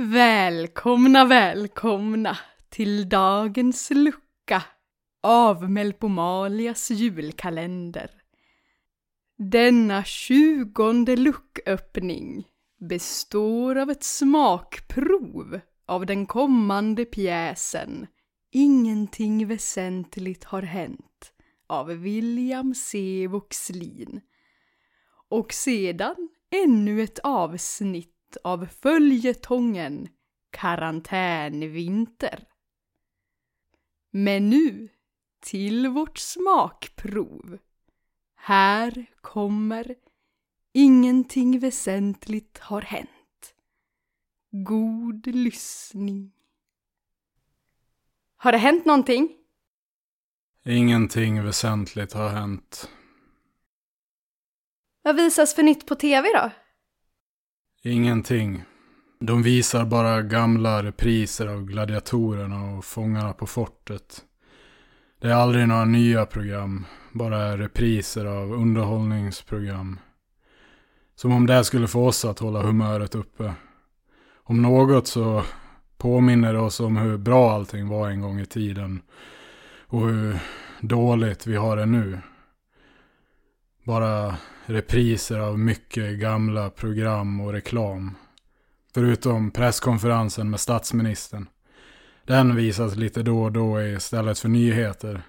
Välkomna, välkomna till dagens lucka av Melpomalias julkalender. Denna tjugonde lucköppning består av ett smakprov av den kommande pjäsen Ingenting väsentligt har hänt av William C. Voxlin. Och sedan ännu ett avsnitt av följetongen Karantänvinter. Men nu till vårt smakprov. Här kommer Ingenting väsentligt har hänt. God lyssning. Har det hänt någonting? Ingenting väsentligt har hänt. Vad visas för nytt på tv då? Ingenting. De visar bara gamla repriser av Gladiatorerna och Fångarna på fortet. Det är aldrig några nya program, bara repriser av underhållningsprogram. Som om det skulle få oss att hålla humöret uppe. Om något så påminner det oss om hur bra allting var en gång i tiden. Och hur dåligt vi har det nu. Bara repriser av mycket gamla program och reklam. Förutom presskonferensen med statsministern. Den visas lite då och då istället för nyheter.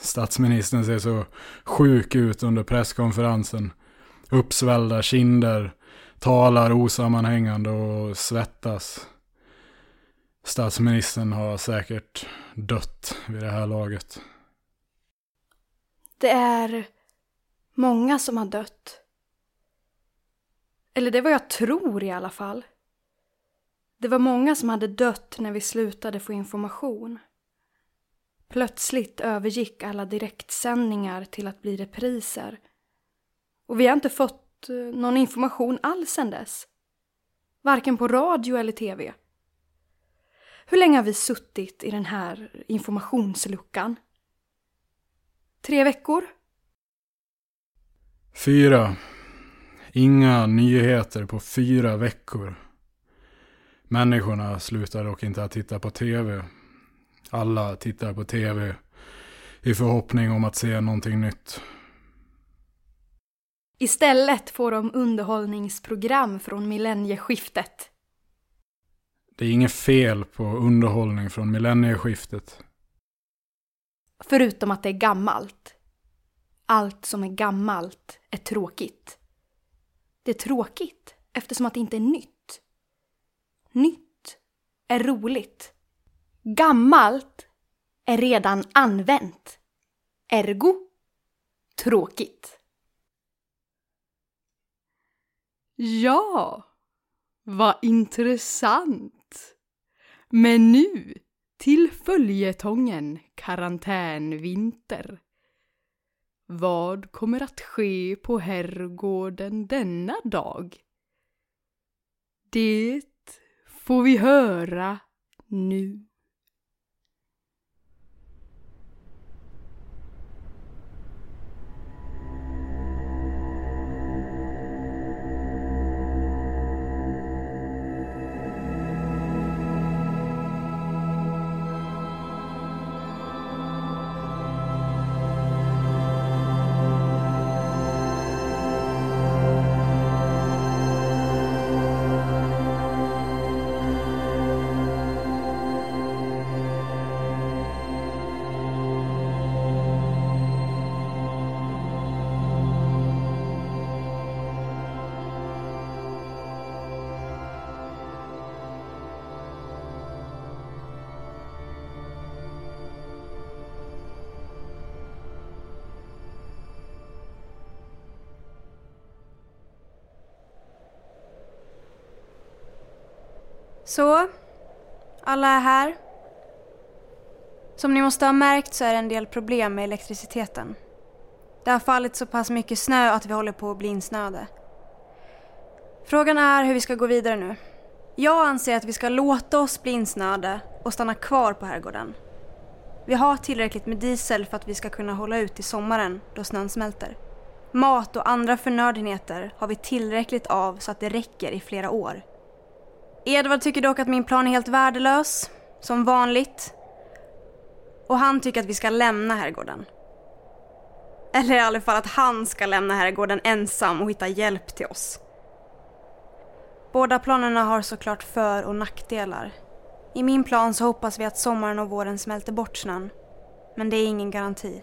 Statsministern ser så sjuk ut under presskonferensen. Uppsvällda kinder, talar osammanhängande och svettas. Statsministern har säkert dött vid det här laget. Det är många som har dött. Eller det är vad jag tror i alla fall. Det var många som hade dött när vi slutade få information. Plötsligt övergick alla direktsändningar till att bli repriser. Och vi har inte fått eh, någon information alls sedan dess. Varken på radio eller tv. Hur länge har vi suttit i den här informationsluckan? Tre veckor? Fyra. Inga nyheter på fyra veckor. Människorna slutar dock inte att titta på tv. Alla tittar på tv i förhoppning om att se någonting nytt. Istället får de underhållningsprogram från millennieskiftet. Det är inget fel på underhållning från millennieskiftet. Förutom att det är gammalt. Allt som är gammalt är tråkigt. Det är tråkigt eftersom att det inte är nytt. Nytt är roligt. Gammalt är redan använt. Ergo tråkigt. Ja, vad intressant. Men nu till följetongen Karantänvinter. Vad kommer att ske på herrgården denna dag? Det får vi höra nu. Så, alla är här. Som ni måste ha märkt så är det en del problem med elektriciteten. Det har fallit så pass mycket snö att vi håller på att bli insnöade. Frågan är hur vi ska gå vidare nu. Jag anser att vi ska låta oss bli insnöade och stanna kvar på herrgården. Vi har tillräckligt med diesel för att vi ska kunna hålla ut i sommaren då snön smälter. Mat och andra förnödenheter har vi tillräckligt av så att det räcker i flera år. Edvard tycker dock att min plan är helt värdelös, som vanligt. Och han tycker att vi ska lämna herrgården. Eller i alla fall att han ska lämna herrgården ensam och hitta hjälp till oss. Båda planerna har såklart för och nackdelar. I min plan så hoppas vi att sommaren och våren smälter bort snön. Men det är ingen garanti.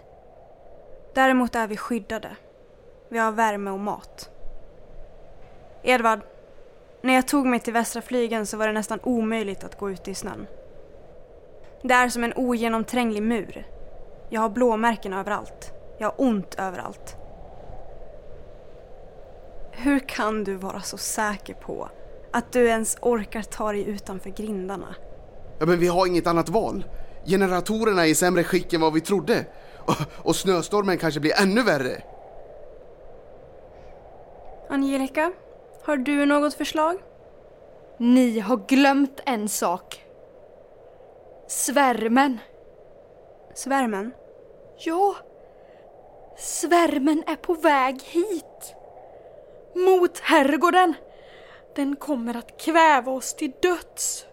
Däremot är vi skyddade. Vi har värme och mat. Edvard, när jag tog mig till Västra flygen så var det nästan omöjligt att gå ute i snön. Det är som en ogenomtränglig mur. Jag har blåmärken överallt. Jag har ont överallt. Hur kan du vara så säker på att du ens orkar ta dig utanför grindarna? Ja, men vi har inget annat val. Generatorerna är i sämre skick än vad vi trodde. Och, och snöstormen kanske blir ännu värre. Angelica, har du något förslag? Ni har glömt en sak. Svärmen. Svärmen? Ja, svärmen är på väg hit. Mot herrgården. Den kommer att kväva oss till döds.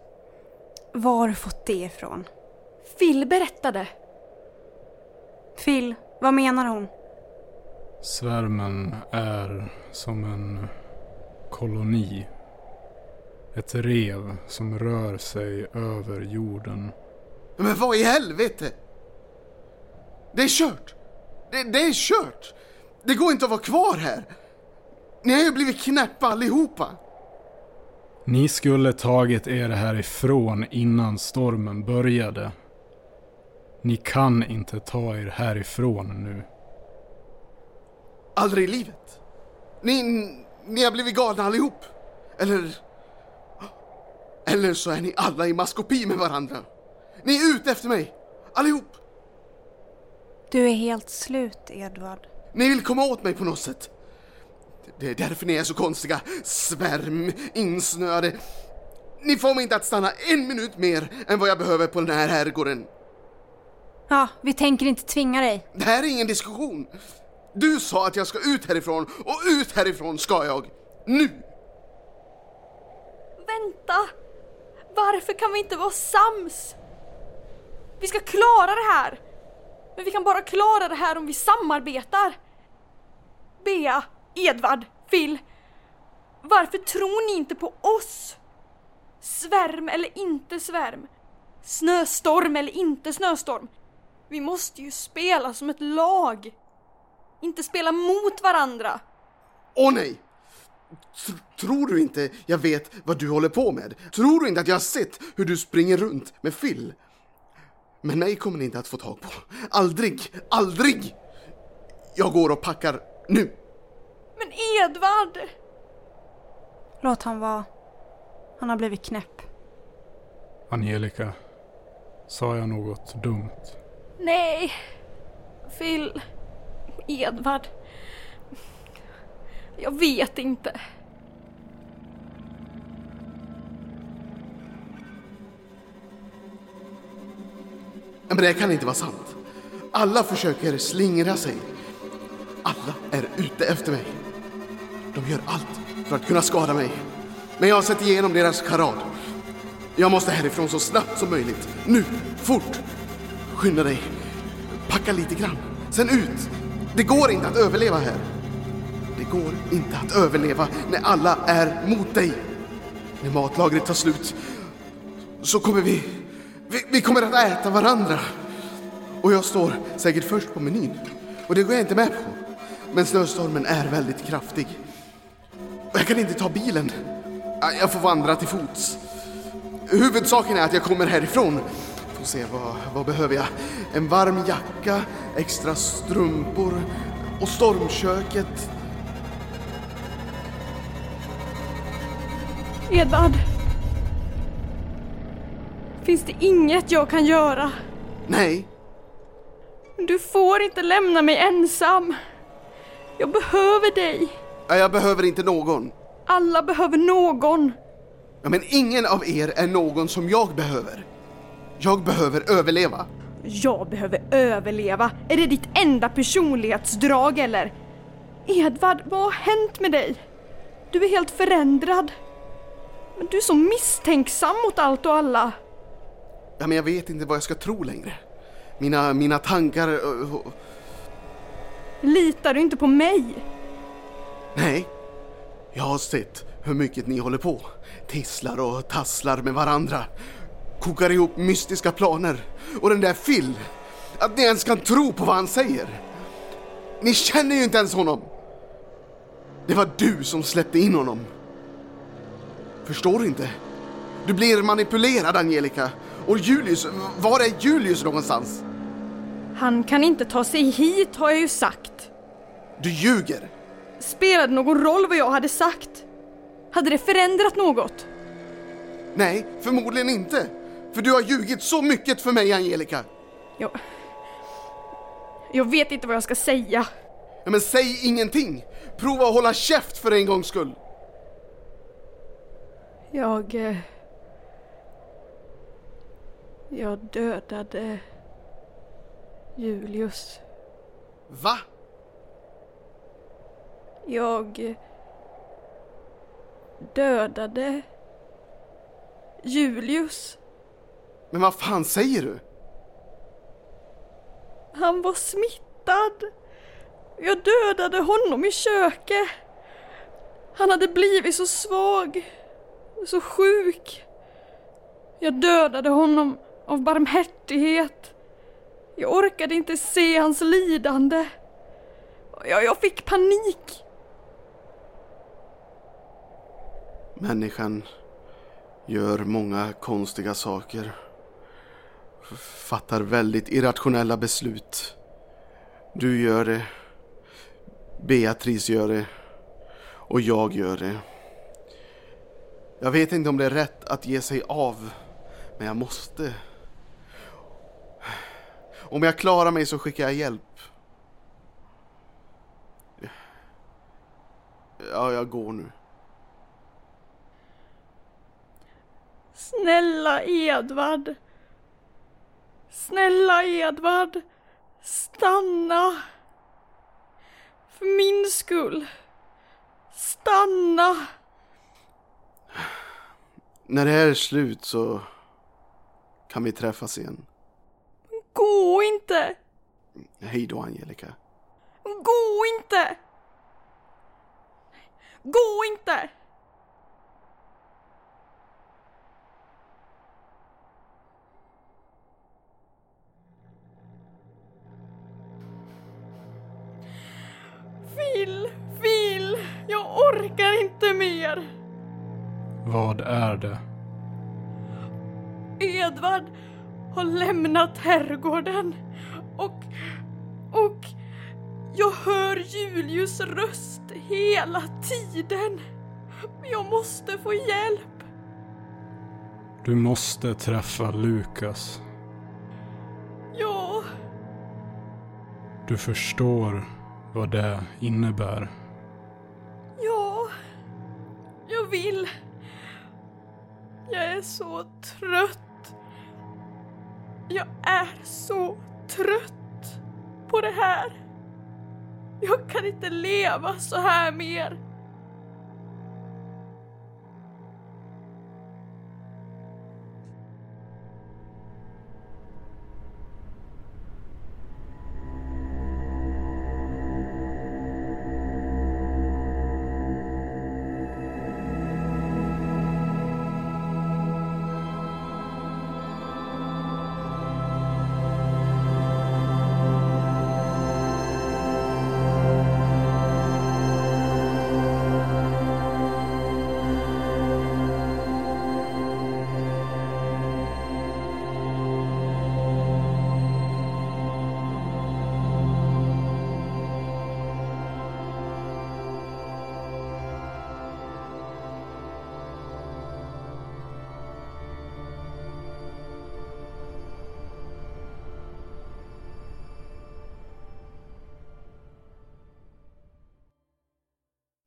Var har du fått det ifrån? Phil berättade. Phil, vad menar hon? Svärmen är som en koloni. Ett rev som rör sig över jorden. Men vad i helvete? Det är kört! Det, det är kört! Det går inte att vara kvar här! Ni har ju blivit knäppa allihopa! Ni skulle tagit er härifrån innan stormen började. Ni kan inte ta er härifrån nu. Aldrig i livet. Ni, ni har blivit galna allihop. Eller... Eller så är ni alla i maskopi med varandra. Ni är ute efter mig. Allihop. Du är helt slut, Edvard. Ni vill komma åt mig på något sätt. Det är därför ni är så konstiga. Svärm, insnöade. Ni får mig inte att stanna en minut mer än vad jag behöver på den här herrgården. Ja, vi tänker inte tvinga dig. Det här är ingen diskussion. Du sa att jag ska ut härifrån och ut härifrån ska jag. Nu! Vänta! Varför kan vi inte vara sams? Vi ska klara det här! Men vi kan bara klara det här om vi samarbetar. Bea, Edvard, Phil. Varför tror ni inte på oss? Svärm eller inte svärm? Snöstorm eller inte snöstorm? Vi måste ju spela som ett lag. Inte spela mot varandra. Åh nej! Tr- tror du inte jag vet vad du håller på med? Tror du inte att jag har sett hur du springer runt med Phil? Men mig kommer ni inte att få tag på. Aldrig, aldrig! Jag går och packar nu. Men Edvard! Låt han vara. Han har blivit knäpp. Angelica, sa jag något dumt? Nej. Phil. Edvard. Jag vet inte. Men det kan inte vara sant. Alla försöker slingra sig. Alla är ute efter mig. De gör allt för att kunna skada mig. Men jag har sett igenom deras karad. Jag måste härifrån så snabbt som möjligt. Nu, fort! Skynda dig. Packa lite grann. Sen ut. Det går inte att överleva här. Det går inte att överleva när alla är mot dig. När matlagret tar slut så kommer vi... Vi, vi kommer att äta varandra. Och jag står säkert först på menyn. Och det går jag inte med på. Men snöstormen är väldigt kraftig. Och jag kan inte ta bilen. Jag får vandra till fots. Huvudsaken är att jag kommer härifrån. Får se, vad, vad behöver jag? En varm jacka, extra strumpor och stormköket. Edvard. Finns det inget jag kan göra? Nej, Du får inte lämna mig ensam. Jag behöver dig. jag behöver inte någon. Alla behöver någon. Ja, men ingen av er är någon som jag behöver. Jag behöver överleva. Jag behöver överleva. Är det ditt enda personlighetsdrag eller? Edvard, vad har hänt med dig? Du är helt förändrad. Men du är så misstänksam mot allt och alla. Ja, men jag vet inte vad jag ska tro längre. Mina, mina tankar... eh, och- Litar du inte på mig? Nej, jag har sett hur mycket ni håller på. Tisslar och tasslar med varandra. Kokar ihop mystiska planer. Och den där Phil, att ni ens kan tro på vad han säger. Ni känner ju inte ens honom. Det var du som släppte in honom. Förstår du inte? Du blir manipulerad, Angelica. Och Julius, var är Julius någonstans? Han kan inte ta sig hit har jag ju sagt. Du ljuger. Spelade det någon roll vad jag hade sagt? Hade det förändrat något? Nej, förmodligen inte. För du har ljugit så mycket för mig, Angelica. Jag... Jag vet inte vad jag ska säga. Ja, men säg ingenting. Prova att hålla käft för en gångs skull. Jag... eh, Jag dödade Julius. Va? Jag dödade Julius. Men vad fan säger du? Han var smittad. Jag dödade honom i köket. Han hade blivit så svag, så sjuk. Jag dödade honom av barmhärtighet. Jag orkade inte se hans lidande. Jag, jag fick panik. Människan gör många konstiga saker. Fattar väldigt irrationella beslut. Du gör det. Beatrice gör det. Och jag gör det. Jag vet inte om det är rätt att ge sig av. Men jag måste. Om jag klarar mig så skickar jag hjälp. Ja, jag går nu. Snälla Edvard. Snälla Edvard. Stanna. För min skull. Stanna. När det här är slut så kan vi träffas igen. Gå inte. Hej då, Angelica. Gå inte. Gå inte. Orkar inte mer. Vad är det? Edvard har lämnat herrgården och, och jag hör Julius röst hela tiden. Jag måste få hjälp. Du måste träffa Lukas. Ja, Du förstår vad det innebär. Är så trött. Jag är så trött på det här. Jag kan inte leva så här mer.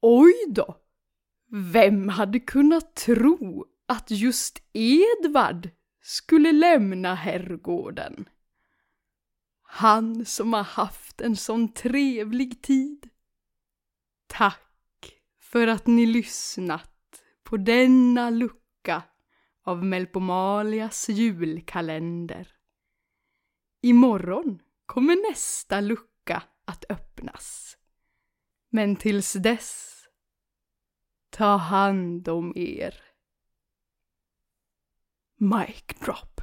Oj då! Vem hade kunnat tro att just Edvard skulle lämna herrgården? Han som har haft en sån trevlig tid. Tack för att ni lyssnat på denna lucka lucka av Melpomalias julkalender. Imorgon kommer nästa lucka att öppnas. Men tills dess, ta hand om er. Mic drop.